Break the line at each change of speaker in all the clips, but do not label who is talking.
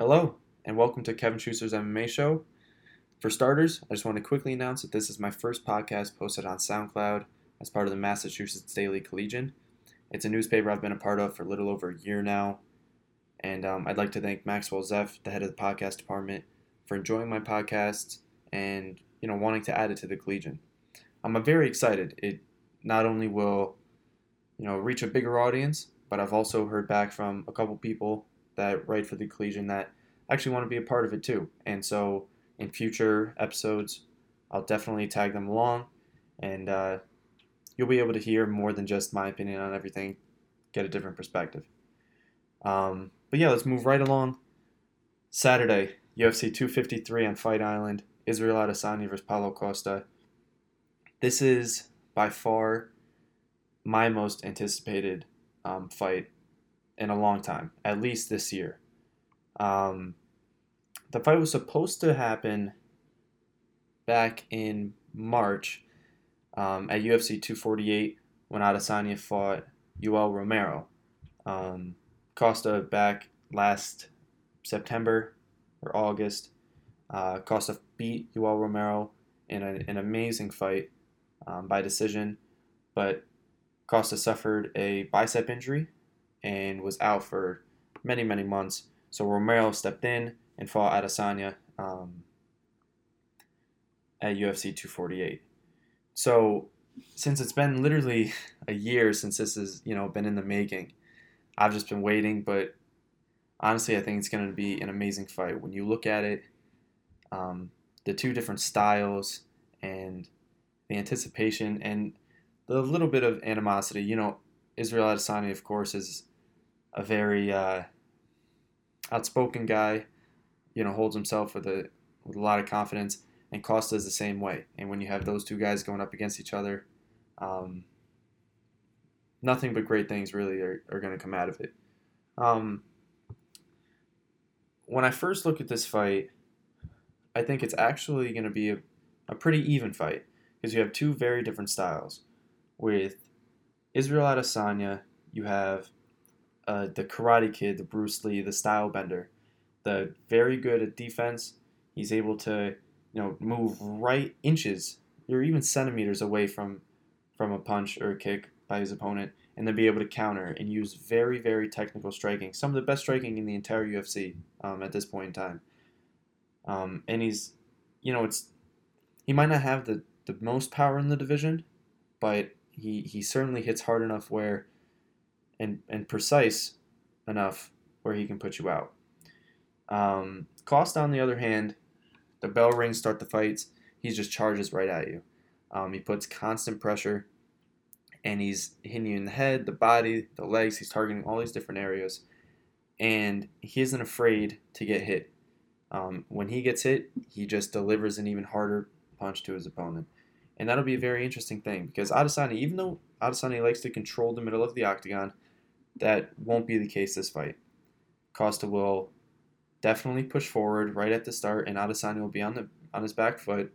Hello, and welcome to Kevin Schuster's MMA show. For starters, I just want to quickly announce that this is my first podcast posted on SoundCloud as part of the Massachusetts Daily Collegian. It's a newspaper I've been a part of for a little over a year now, and um, I'd like to thank Maxwell Zeff, the head of the podcast department, for enjoying my podcast and you know wanting to add it to the Collegian. I'm very excited. It not only will you know reach a bigger audience, but I've also heard back from a couple people that write for the Collegian that actually want to be a part of it too. And so in future episodes, I'll definitely tag them along, and uh, you'll be able to hear more than just my opinion on everything, get a different perspective. Um, but yeah, let's move right along. Saturday, UFC 253 on Fight Island, Israel Adesanya versus Paulo Costa. This is by far my most anticipated um, fight in a long time, at least this year. Um, the fight was supposed to happen back in March um, at UFC 248 when Adesanya fought Yoel Romero. Um, Costa back last September or August. Uh, Costa beat Yoel Romero in a, an amazing fight um, by decision, but Costa suffered a bicep injury and was out for many, many months. So Romero stepped in and fought Adesanya um, at UFC 248. So since it's been literally a year since this has you know been in the making, I've just been waiting. But honestly, I think it's going to be an amazing fight. When you look at it, um, the two different styles and the anticipation and the little bit of animosity. You know, Israel Adesanya, of course, is a very uh, outspoken guy. You know, holds himself with a with a lot of confidence, and Costa is the same way. And when you have those two guys going up against each other, um, nothing but great things really are, are going to come out of it. Um, when I first look at this fight, I think it's actually going to be a, a pretty even fight because you have two very different styles. With Israel Adesanya, you have uh, the Karate Kid, the Bruce Lee, the Style Bender, the very good at defense. He's able to, you know, move right inches or even centimeters away from from a punch or a kick by his opponent, and then be able to counter and use very very technical striking. Some of the best striking in the entire UFC um, at this point in time. Um, and he's, you know, it's he might not have the the most power in the division, but he he certainly hits hard enough where and and precise enough where he can put you out. Um, Costa, on the other hand, the bell rings, start the fights. He just charges right at you. Um, he puts constant pressure, and he's hitting you in the head, the body, the legs. He's targeting all these different areas, and he isn't afraid to get hit. Um, when he gets hit, he just delivers an even harder punch to his opponent. And that'll be a very interesting thing because Adesanya, even though Adesanya likes to control the middle of the octagon, that won't be the case this fight. Costa will definitely push forward right at the start, and Adesanya will be on the on his back foot.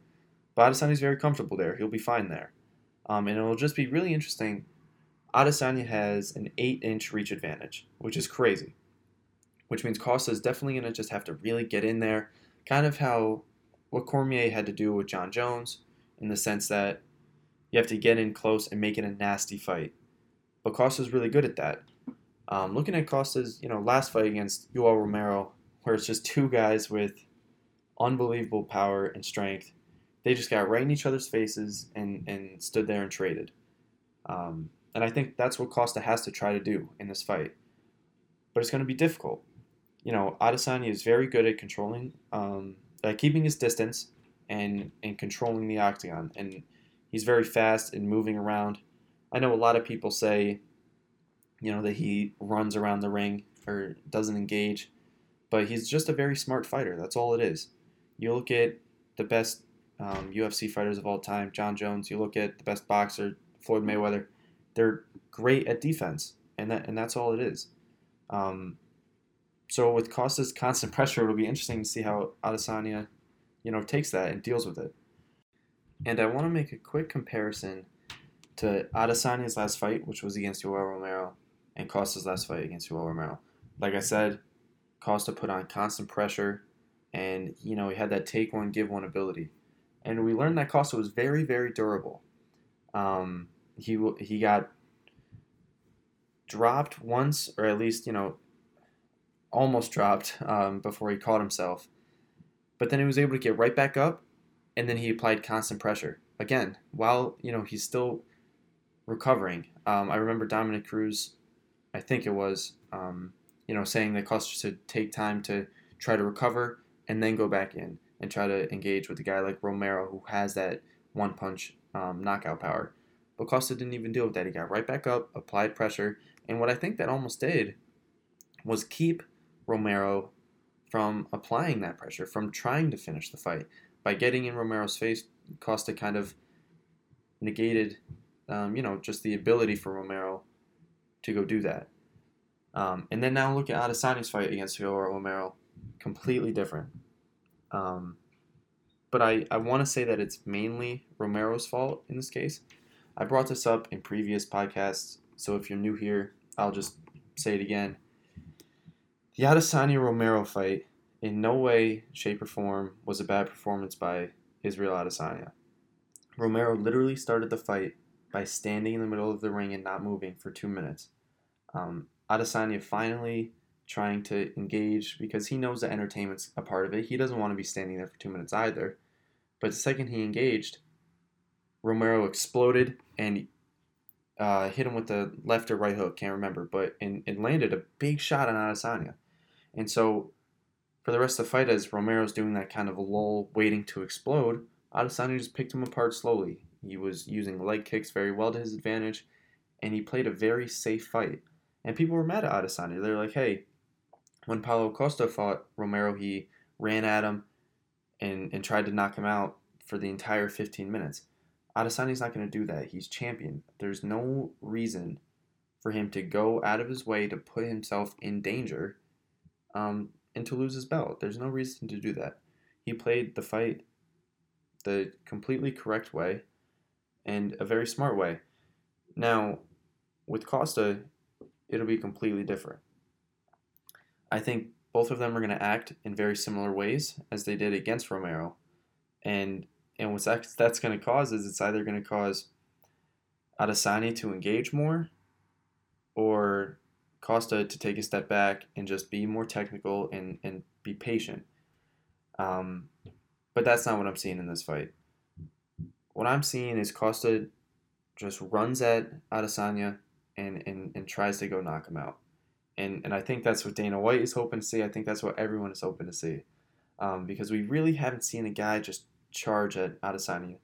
But Adesanya's very comfortable there. He'll be fine there. Um, and it'll just be really interesting. Adesanya has an 8-inch reach advantage, which is crazy. Which means Costa is definitely going to just have to really get in there. Kind of how what Cormier had to do with Jon Jones, in the sense that you have to get in close and make it a nasty fight. But Costa's really good at that. Um, looking at Costa's, you know, last fight against Yoel Romero, where it's just two guys with unbelievable power and strength, they just got right in each other's faces and, and stood there and traded. Um, and I think that's what Costa has to try to do in this fight. But it's going to be difficult. You know, Adesanya is very good at controlling, um, uh, keeping his distance and, and controlling the octagon. And he's very fast and moving around. I know a lot of people say you know, that he runs around the ring or doesn't engage. But he's just a very smart fighter. That's all it is. You look at the best um, UFC fighters of all time, Jon Jones. You look at the best boxer, Floyd Mayweather. They're great at defense, and that and that's all it is. Um, so with Costa's constant pressure, it'll be interesting to see how Adesanya, you know, takes that and deals with it. And I want to make a quick comparison to Adesanya's last fight, which was against Yoel Romero, and Costa's last fight against Yoel Romero. Like I said, Costa put on constant pressure, and you know he had that take one, give one ability, and we learned that Costa was very, very durable. Um, he he got dropped once, or at least you know, almost dropped um, before he caught himself, but then he was able to get right back up, and then he applied constant pressure again while you know he's still recovering. Um, I remember Dominick Cruz, I think it was, um, you know, saying that Costa should take time to try to recover and then go back in and try to engage with a guy like Romero who has that one punch um, knockout power. But Costa didn't even deal with that. He got right back up, applied pressure, and what I think that almost did was keep Romero from applying that pressure, from trying to finish the fight. By getting in Romero's face, Costa kind of negated, um, you know, just the ability for Romero to go do that. Um, and then now look at Adesanya's fight against Yoel Romero, completely different. Um, but I, I want to say that it's mainly Romero's fault in this case. I brought this up in previous podcasts, so if you're new here, I'll just say it again. The Adesanya Romero fight in no way, shape, or form was a bad performance by Israel Adesanya. Romero literally started the fight by standing in the middle of the ring and not moving for two minutes. Um, Adesanya finally trying to engage because he knows that entertainment's a part of it. He doesn't want to be standing there for two minutes either. But the second he engaged, Romero exploded and uh, hit him with the left or right hook, can't remember, but and it landed a big shot on Adesanya. And so for the rest of the fight, as Romero's doing that kind of lull, waiting to explode, Adesanya just picked him apart slowly. He was using leg kicks very well to his advantage, and he played a very safe fight. And people were mad at Adesanya. They're like, hey, when Paulo Costa fought Romero, he ran at him and, and tried to knock him out for the entire 15 minutes. Adesanya's not going to do that. He's champion. There's no reason for him to go out of his way to put himself in danger um, and to lose his belt. There's no reason to do that. He played the fight the completely correct way and a very smart way. Now, with Costa, it'll be completely different. I think both of them are going to act in very similar ways as they did against Romero. And and what that's going to cause is it's either going to cause Adesanya to engage more or Costa to take a step back and just be more technical and, and be patient. Um, but that's not what I'm seeing in this fight. What I'm seeing is Costa just runs at Adesanya and, and, and tries to go knock him out. And, and I think that's what Dana White is hoping to see. I think that's what everyone is hoping to see. Um, because we really haven't seen a guy just charge at Adesanya.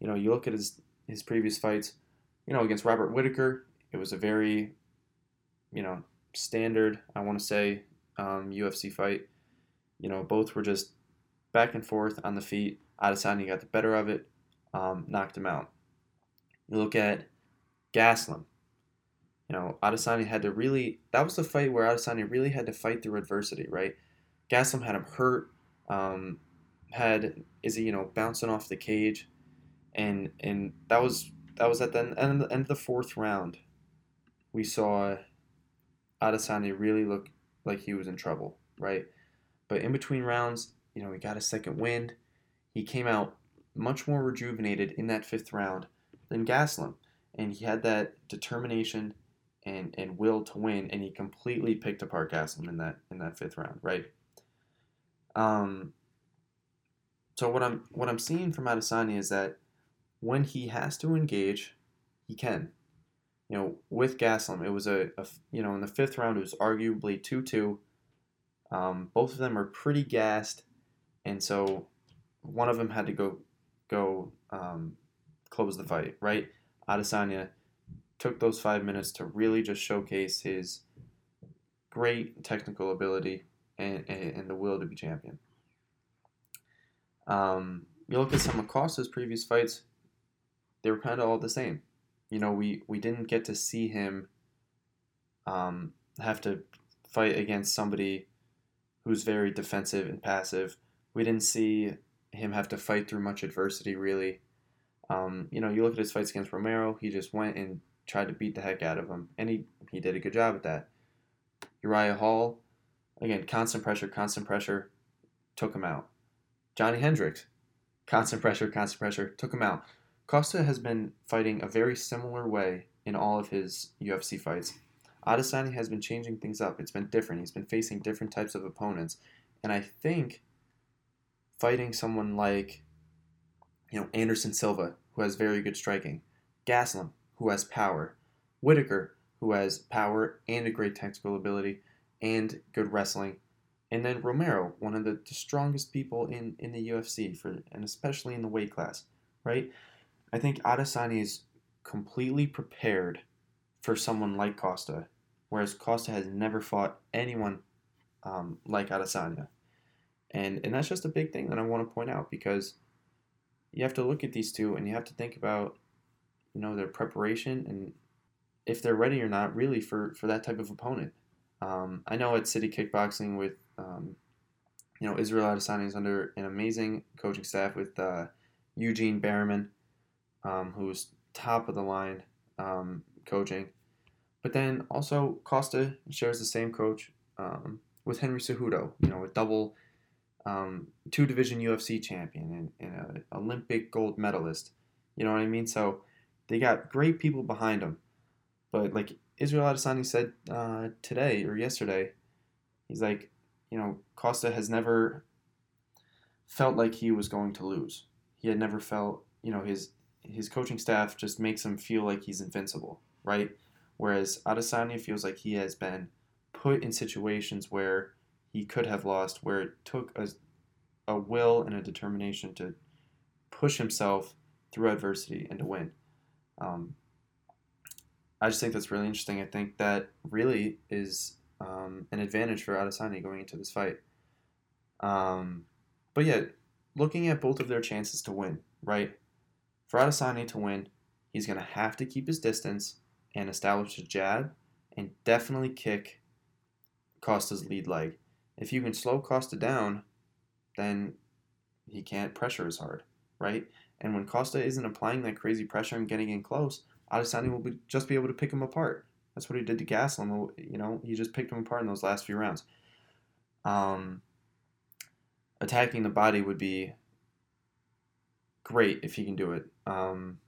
You know, you look at his his previous fights. You know, against Robert Whittaker, it was a very, you know, standard. I want to say um, UFC fight. You know, both were just back and forth on the feet. Adesanya got the better of it, um, knocked him out. You look at Gastelum. You know, Adesanya had to really. That was the fight where Adesanya really had to fight through adversity, right? Gastelum had him hurt. Um, had Izzy, you know, bouncing off the cage, and and that was that was at the end, end of the fourth round. We saw Adesanya really look like he was in trouble, right? But in between rounds, you know, he got a second wind. He came out much more rejuvenated in that fifth round than Gastelum, and he had that determination and, and will to win, and he completely picked apart Gastelum in that in that fifth round, right? Um, so what I'm what I'm seeing from Adesanya is that when he has to engage, he can. You know, with Gastelum, it was a, a you know in the fifth round it was arguably two two. Um, both of them are pretty gassed, and so one of them had to go go um, close the fight. Right, Adesanya took those five minutes to really just showcase his great technical ability and, and, and the will to be champion. Um, you look at some of Costa's previous fights; they were kind of all the same. You know, we we didn't get to see him um, have to fight against somebody who's very defensive and passive. We didn't see him have to fight through much adversity, really. Um, you know, you look at his fights against Romero; he just went and tried to beat the heck out of him, and he he did a good job at that. Uriah Hall, Again, constant pressure, constant pressure, took him out. Johnny Hendricks, constant pressure, constant pressure, took him out. Costa has been fighting a very similar way in all of his UFC fights. Adesanya has been changing things up. It's been different. He's been facing different types of opponents. And I think fighting someone like, you know, Anderson Silva, who has very good striking, Gastelum, who has power, Whittaker, who has power and a great technical ability and good wrestling, and then Romero, one of the, the strongest people in, in the UFC for and especially in the weight class, right? I think Adesanya is completely prepared for someone like Costa, whereas Costa has never fought anyone um, like Adesanya. And, and that's just a big thing that I want to point out because you have to look at these two and you have to think about, you know, their preparation and if they're ready or not really for, for that type of opponent. Um, I know at City Kickboxing with, um, you know, Israel Adesanya is under an amazing coaching staff with uh, Eugene Bareman, um, who's top of the line um, coaching. But then also Costa shares the same coach um, with Henry Cejudo, you know, a double um, two division UFC champion and, and an Olympic gold medalist. You know what I mean? So they got great people behind them. But like Israel Adesanya said uh, today or yesterday, he's like, you know, Costa has never felt like he was going to lose. He had never felt, you know, his his coaching staff just makes him feel like he's invincible, right? Whereas Adesanya feels like he has been put in situations where he could have lost, where it took a, a will and a determination to push himself through adversity and to win. Um, I just think that's really interesting. I think that really is um, an advantage for Adesanya going into this fight. Um, but yeah, looking at both of their chances to win, right? For Adesanya to win, he's going to have to keep his distance and establish a jab and definitely kick Costa's lead leg. If you can slow Costa down, then he can't pressure as hard, right? And when Costa isn't applying that crazy pressure and getting in close, Adesanya will be, just be able to pick him apart. That's what he did to Gastelum. You know, he just picked him apart in those last few rounds. Um, attacking the body would be great if he can do it. Um,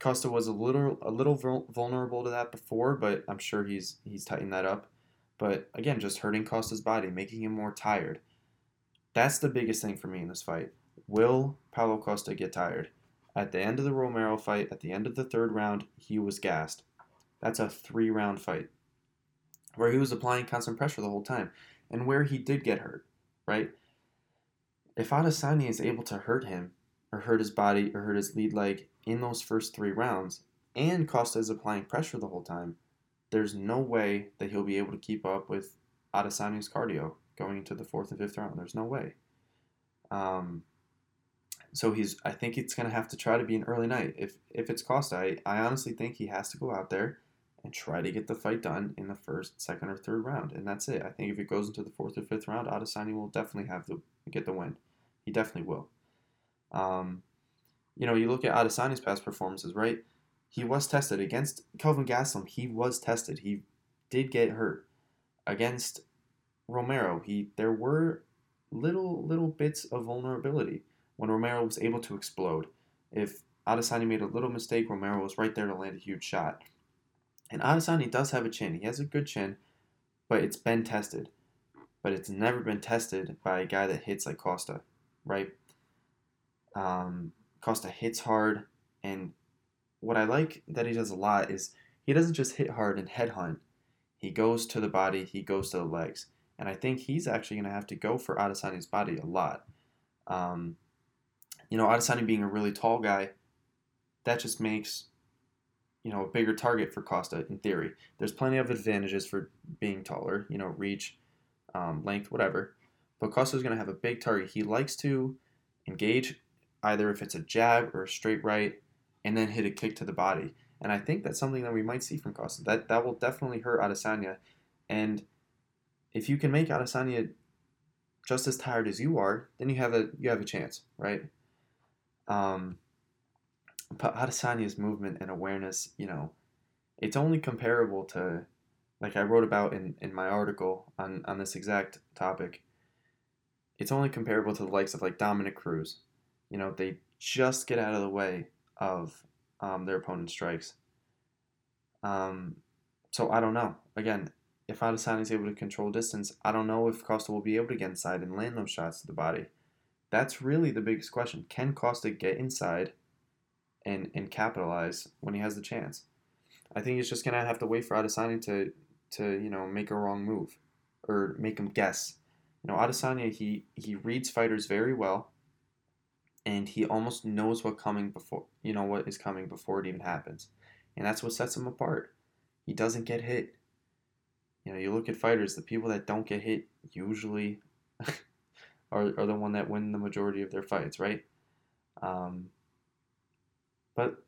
Costa was a little a little vulnerable to that before, but I'm sure he's he's tightened that up. But again, just hurting Costa's body, making him more tired. That's the biggest thing for me in this fight. Will Paulo Costa get tired? At the end of the Romero fight, at the end of the third round, he was gassed. That's a three round fight where he was applying constant pressure the whole time and where he did get hurt, right? If Adesanya is able to hurt him or hurt his body or hurt his lead leg in those first three rounds and Costa is applying pressure the whole time, there's no way that he'll be able to keep up with Adesanya's cardio going into the fourth and fifth round. There's no way. Um, so he's. I think it's to have to try to be an early night. If if it's Costa, I, I honestly think he has to go out there and try to get the fight done in the first, second, or third round, and that's it. I think if it goes into the fourth or fifth round, Adesanya will definitely have to get the win. He definitely will. Um, you know, you look at Adesanya's past performances, right? He was tested against Kelvin Gastelum. He was tested. He did get hurt against Romero. He there were little little bits of vulnerability when Romero was able to explode. If Adesanya made a little mistake, Romero was right there to land a huge shot. And Adesanya does have a chin. He has a good chin, but it's been tested. But it's never been tested by a guy that hits like Costa, right? Um, Costa hits hard, and what I like that he does a lot is he doesn't just hit hard and headhunt. He goes to the body, he goes to the legs. And I think he's actually going to have to go for Adesanya's body a lot. Um, you know, Adesanya being a really tall guy, that just makes, you know, a bigger target for Costa in theory. There's plenty of advantages for being taller, you know, reach, um, length, whatever. But Costa's going to have a big target. He likes to engage either if it's a jab or a straight right, and then hit a kick to the body. And I think that's something that we might see from Costa. That that will definitely hurt Adesanya. And if you can make Adesanya just as tired as you are, then you have a you have a chance, right? Um, but Adesanya's movement and awareness, you know, it's only comparable to like I wrote about in, in my article on, on this exact topic, it's only comparable to the likes of like Dominick Cruz. You know, they just get out of the way of um, their opponent's strikes. Um, so I don't know. Again, if Adesanya is able to control distance, I don't know if Costa will be able to get inside and land those shots to the body. That's really the biggest question. Can Costa get inside and and capitalize when he has the chance? I think he's just gonna have to wait for Adesanya to to you know make a wrong move or make him guess. You know, Adesanya he he reads fighters very well, and he almost knows what coming before you know what is coming before it even happens, and that's what sets him apart. He doesn't get hit. You know, you look at fighters, the people that don't get hit usually are, are the one that win the majority of their fights, right? Um, but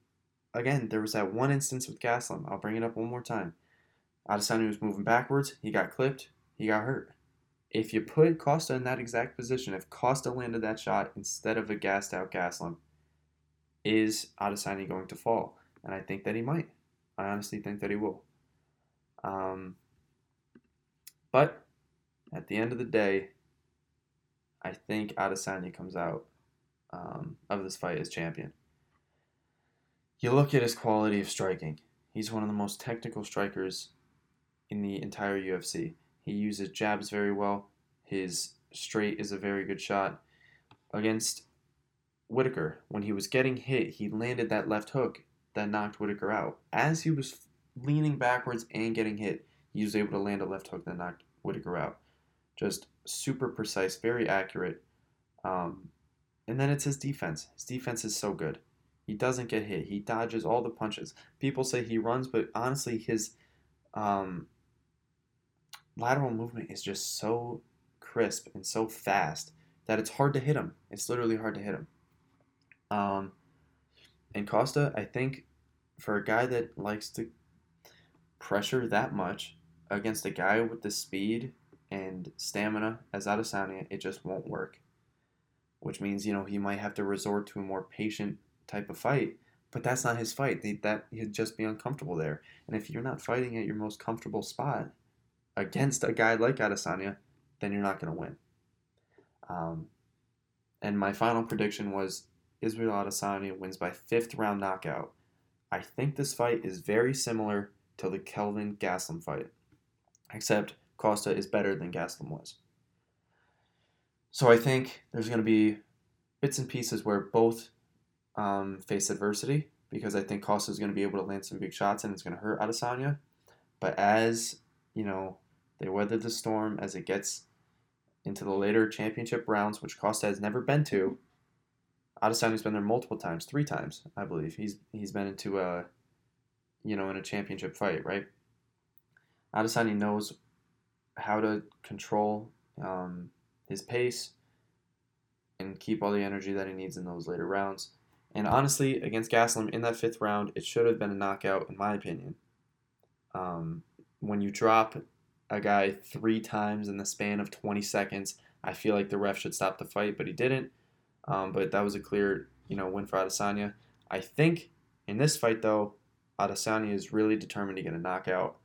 again, there was that one instance with Gastelum. I'll bring it up one more time. Adesanya was moving backwards. He got clipped. He got hurt. If you put Costa in that exact position, if Costa landed that shot instead of a gassed out Gastelum, is Adesanya going to fall? And I think that he might. I honestly think that he will. Um, but at the end of the day, I think Adesanya comes out um, of this fight as champion. You look at his quality of striking. He's one of the most technical strikers in the entire UFC. He uses jabs very well. His straight is a very good shot. Against Whittaker, when he was getting hit, he landed that left hook that knocked Whittaker out. As he was leaning backwards and getting hit, he was able to land a left hook that knocked Whittaker out. Just super precise, very accurate. Um, and then it's his defense. His defense is so good. He doesn't get hit. He dodges all the punches. People say he runs, but honestly, his um, lateral movement is just so crisp and so fast that it's hard to hit him. It's literally hard to hit him. Um, and Costa, I think, for a guy that likes to pressure that much against a guy with the speed and stamina as Adesanya, it just won't work. Which means, you know, he might have to resort to a more patient type of fight, but that's not his fight. That he'd just be uncomfortable there. And if you're not fighting at your most comfortable spot against a guy like Adesanya, then you're not going to win. Um, and my final prediction was Israel Adesanya wins by fifth round knockout. I think this fight is very similar to the Kelvin Gastelum fight, except Costa is better than Gastelum was. So I think there's going to be bits and pieces where both um, face adversity because I think Costa is going to be able to land some big shots and it's going to hurt Adesanya. But as you know, they weather the storm as it gets into the later championship rounds, which Costa has never been to. Adesanya's been there multiple times, three times, I believe. He's he's been into a, you know, in a championship fight, right? Adesanya knows how to control um, his pace and keep all the energy that he needs in those later rounds. And honestly, against Gastelum in that fifth round, it should have been a knockout, in my opinion. Um, when you drop a guy three times in the span of 20 seconds, I feel like the ref should stop the fight, but he didn't. Um, but that was a clear, you know, win for Adesanya. I think in this fight, though, Adesanya is really determined to get a knockout.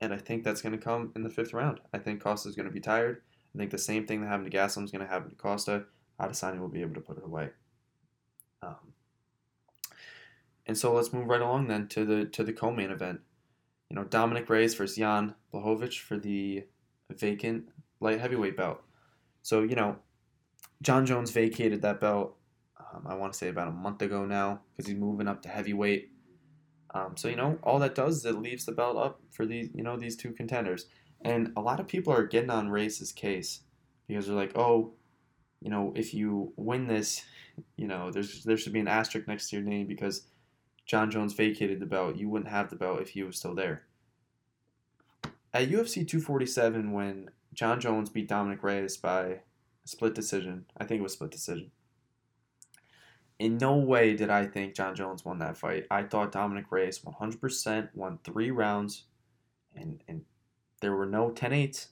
And I think that's going to come in the fifth round. I think Costa is going to be tired. I think the same thing that happened to Gastelum is going to happen to Costa. Adesanya will be able to put it away. Um, and so let's move right along then to the to the co-main event. You know, Dominic Reyes versus Jan Blachowicz for the vacant light heavyweight belt. So you know, Jon Jones vacated that belt. Um, I want to say about a month ago now because he's moving up to heavyweight. Um, so you know, all that does is it leaves the belt up for these you know these two contenders. And a lot of people are getting on Reyes' case because they're like, oh, you know, if you win this, you know, there's there should be an asterisk next to your name because Jon Jones vacated the belt. You wouldn't have the belt if he was still there. At UFC 247, when Jon Jones beat Dominic Reyes by split decision, I think it was split decision. In no way did I think Jon Jones won that fight. I thought Dominic Reyes 100% won three rounds, and and there were no 10 8s.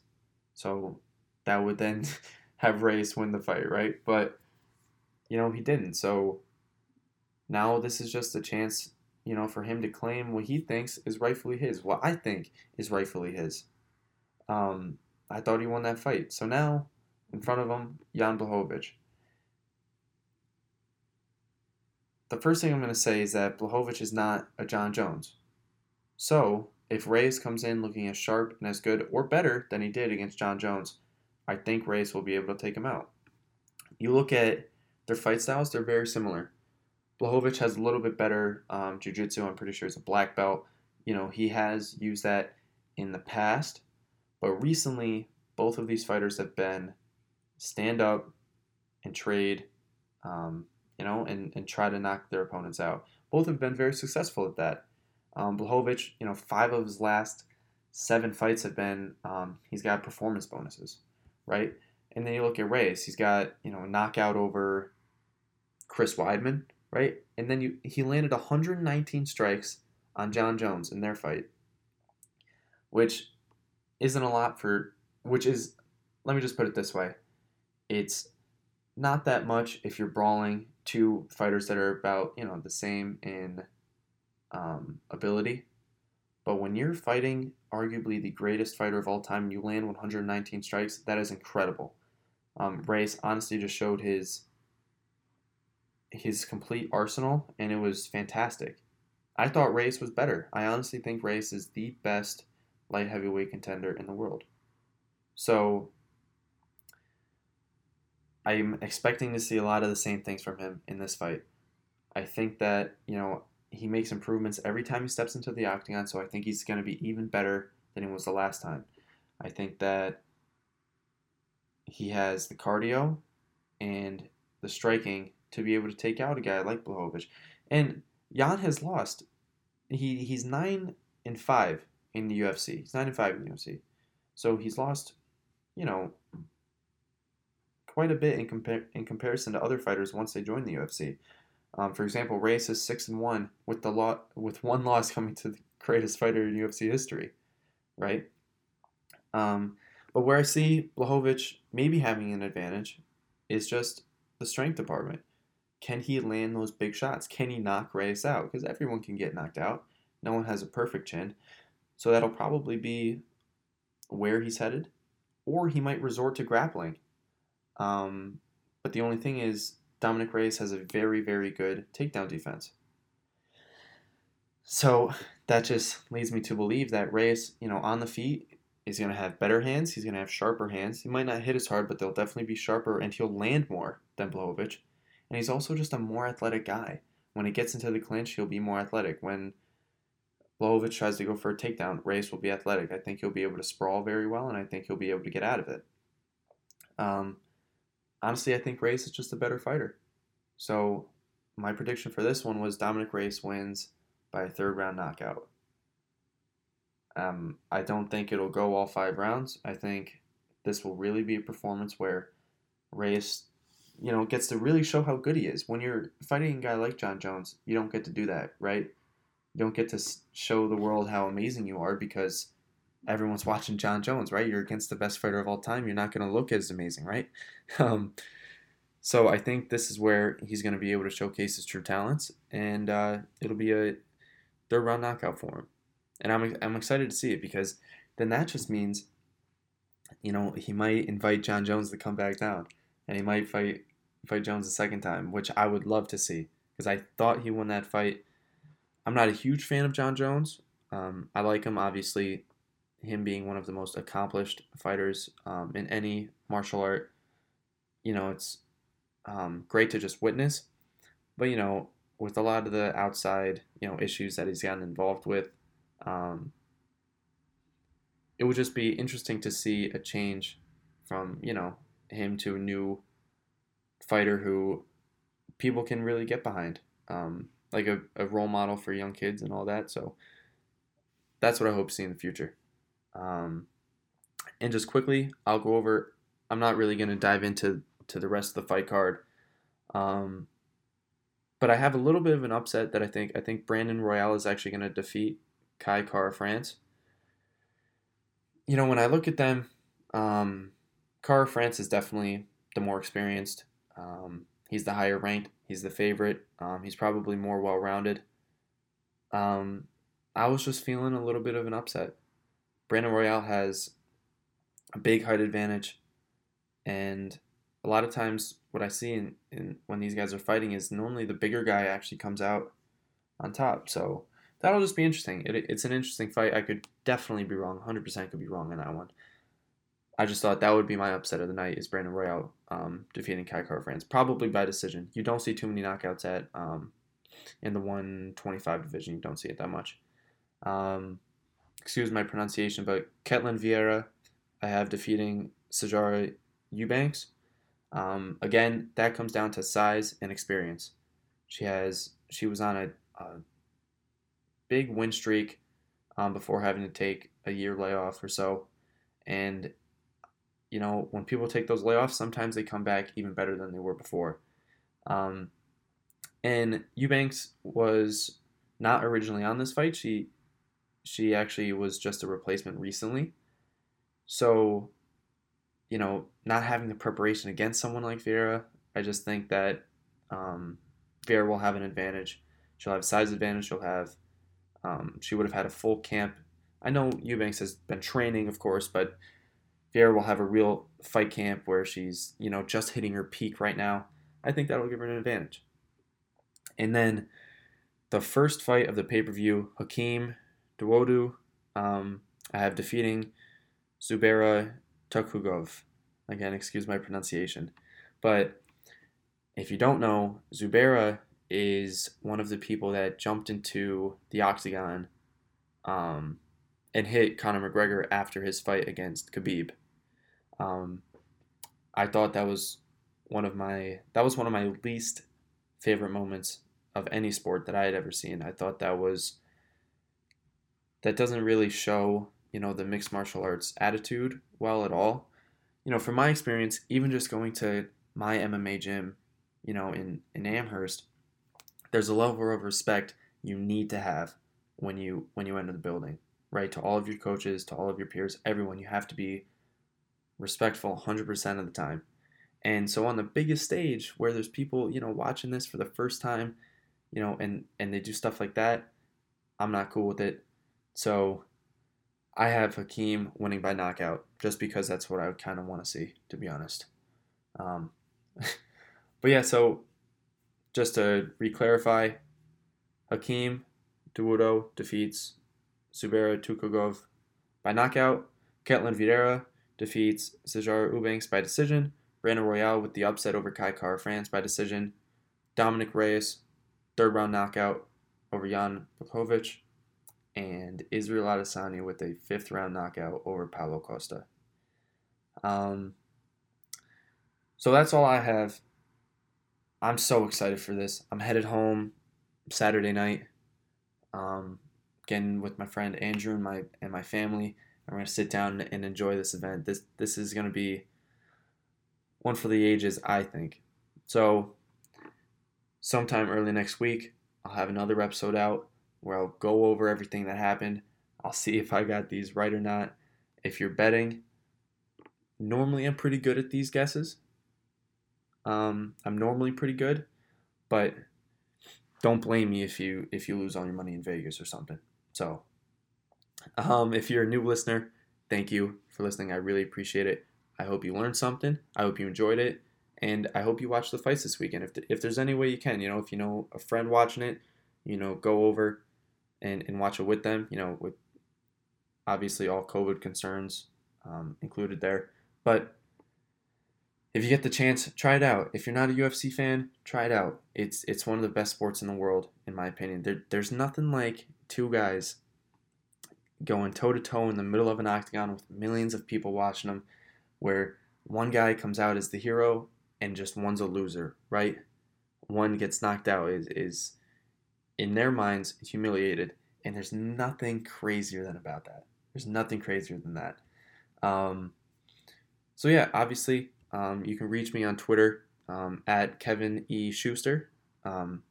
So that would then have Reyes win the fight, right? But, you know, he didn't. So now this is just a chance, you know, for him to claim what he thinks is rightfully his, what I think is rightfully his. Um, I thought he won that fight. So now, in front of him, Jan Blachowicz. The first thing I'm going to say is that Blachowicz is not a Jon Jones. So, if Reyes comes in looking as sharp and as good or better than he did against Jon Jones, I think Reyes will be able to take him out. You look at their fight styles, they're very similar. Blachowicz has a little bit better um, jiu-jitsu. I'm pretty sure he's a black belt. You know, he has used that in the past, but recently both of these fighters have been stand up and trade, um, you know, and, and try to knock their opponents out. Both have been very successful at that. Um, Blachowicz, you know, five of his last seven fights have been um, he's got performance bonuses, right? And then you look at Reyes, he's got you know a knockout over Chris Weidman, right? And then you he landed 119 strikes on Jon Jones in their fight, which isn't a lot for which is let me just put it this way. It's not that much if you're brawling two fighters that are about, you know, the same in um, ability. But when you're fighting arguably the greatest fighter of all time, you land 119 strikes, that is incredible. Um, honestly just showed his his complete arsenal, and it was fantastic. I thought Reyes was better. I honestly think Reyes is the best light heavyweight contender in the world. So I'm expecting to see a lot of the same things from him in this fight. I think that, you know, he makes improvements every time he steps into the octagon, so I think he's going to be even better than he was the last time. I think that he has the cardio and the striking to be able to take out a guy like Blachowicz. And Jan has lost. He he's nine and five in the UFC. He's nine and five in the UFC. So he's lost, you know, quite a bit in compar- in comparison to other fighters once they join the UFC. Um, for example, Reyes is six and one with the lot with one loss coming to the greatest fighter in UFC history, right? Um, but where I see Blachowicz maybe having an advantage is just the strength department. Can he land those big shots? Can he knock Reyes out? Because everyone can get knocked out. No one has a perfect chin. So that'll probably be where he's headed. Or he might resort to grappling. Um, but the only thing is, Dominic Reyes has a very, very good takedown defense. So that just leads me to believe that Reyes, you know, on the feet, is going to have better hands. He's going to have sharper hands. He might not hit as hard, but they'll definitely be sharper, and he'll land more than Blachowicz. And he's also just a more athletic guy. When he gets into the clinch, he'll be more athletic. When Blachowicz tries to go for a takedown, Reyes will be athletic. I think he'll be able to sprawl very well, and I think he'll be able to get out of it. Um, honestly, I think Reyes is just a better fighter. So my prediction for this one was Dominic Reyes wins by a third round knockout. Um, I don't think it'll go all five rounds. I think this will really be a performance where Reyes, you know, gets to really show how good he is. When you're fighting a guy like Jon Jones, you don't get to do that, right? You don't get to show the world how amazing you are because everyone's watching Jon Jones, right? You're against the best fighter of all time. You're not going to look as amazing, right? Um, so I think this is where he's going to be able to showcase his true talents, and uh, it'll be a third round knockout for him. And I'm I'm excited to see it because then that just means, you know, he might invite Jon Jones to come back down, and he might fight fight Jones a second time, which I would love to see because I thought he won that fight. I'm not a huge fan of Jon Jones. Um, I like him, obviously, him being one of the most accomplished fighters um, in any martial art. You know, it's um, great to just witness, but you know, with a lot of the outside, you know, issues that he's gotten involved with, um, it would just be interesting to see a change from you know him to a new fighter who people can really get behind, um, like a, a role model for young kids and all that. So that's what I hope to see in the future. Um, and just quickly, I'll go over. I'm not really going to dive into to the rest of the fight card. Um, but I have a little bit of an upset that I think I think Brandon Royval is actually going to defeat Kai Kara-France. You know, when I look at them, um, Kara-France is definitely the more experienced. Um, he's the higher ranked. He's the favorite. Um, he's probably more well rounded. um, I was just feeling a little bit of an upset. Brandon Royval has a big height advantage, and a lot of times what I see in, in when these guys are fighting is normally the bigger guy actually comes out on top. So that'll just be interesting. It, it's an interesting fight. I could definitely be wrong. 100% could be wrong in that one. I just thought that would be my upset of the night is Brandon Royval um, defeating Kai Kara-France, probably by decision. You don't see too many knockouts at um, in the 125 division. You don't see it that much. Um, excuse my pronunciation, but Ketlen Vieira, I have defeating Sijara Eubanks. Um, again, that comes down to size and experience. She has she was on a, a big win streak um, before having to take a year layoff or so, and you know, when people take those layoffs, sometimes they come back even better than they were before. Um, and Eubanks was not originally on this fight. She she actually was just a replacement recently. So, you know, not having the preparation against someone like Vera, I just think that um, Vera will have an advantage. She'll have size advantage. She'll have um, she would have had a full camp. I know Eubanks has been training, of course, but Vera will have a real fight camp where she's, you know, just hitting her peak right now. I think that'll give her an advantage. And then the first fight of the pay per view, Hakeem Dawodu, um, I have defeating Zubaira Tukhugov. Again, excuse my pronunciation. But if you don't know, Zubaira is one of the people that jumped into the octagon um, and hit Conor McGregor after his fight against Khabib. Um, I thought that was one of my that was one of my least favorite moments of any sport that I had ever seen. I thought that was that doesn't really show you know the mixed martial arts attitude well at all. You know, from my experience, even just going to my MMA gym, you know, in in Amherst, there's a level of respect you need to have when you when you enter the building right? To all of your coaches, to all of your peers, everyone, you have to be respectful 100% of the time. And so on the biggest stage where there's people, you know, watching this for the first time, you know, and and they do stuff like that, I'm not cool with it. So I have Hakeem winning by knockout just because that's what I kind of want to see, to be honest. Um, but yeah, so just to re-clarify, Hakeem Dawodu defeats Zubaira Tukhugov by knockout. Ketlen Vieira defeats Sijara Eubanks by decision. Brandon Royval with the upset over Kai Kara-France by decision. Dominic Reyes, third round knockout over Jan Blachowicz. And Israel Adesanya with a fifth round knockout over Paulo Costa. Um, so that's all I have. I'm so excited for this. I'm headed home Saturday night. Um, getting with my friend Andrew and my and my family. We're gonna sit down and enjoy this event. This this is gonna be one for the ages, I think. So sometime early next week, I'll have another episode out where I'll go over everything that happened. I'll see if I got these right or not. If you're betting, normally I'm pretty good at these guesses. Um, I'm normally pretty good, but don't blame me if you if you lose all your money in Vegas or something. So, um, if you're a new listener, thank you for listening. I really appreciate it. I hope you learned something. I hope you enjoyed it. And I hope you watch the fights this weekend. If, if there's any way you can, you know, if you know a friend watching it, you know, go over and, and watch it with them, you know, with obviously all COVID concerns um, included there. But if you get the chance, try it out. If you're not a UFC fan, try it out. It's it's one of the best sports in the world, in my opinion. There, there's nothing like two guys going toe to toe in the middle of an octagon with millions of people watching them, where one guy comes out as the hero and just one's a loser, right? One gets knocked out is, is in their minds humiliated, and there's nothing crazier than about that. There's nothing crazier than that. Um, so yeah, obviously, um, you can reach me on Twitter um, at Kevin E Schuster. Um,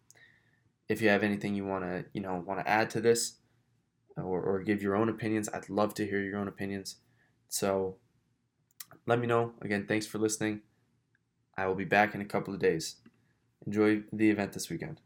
if you have anything you want to you know want to add to this or, or give your own opinions i'd love to hear your own opinions so let me know again thanks for listening i will be back in a couple of days enjoy the event this weekend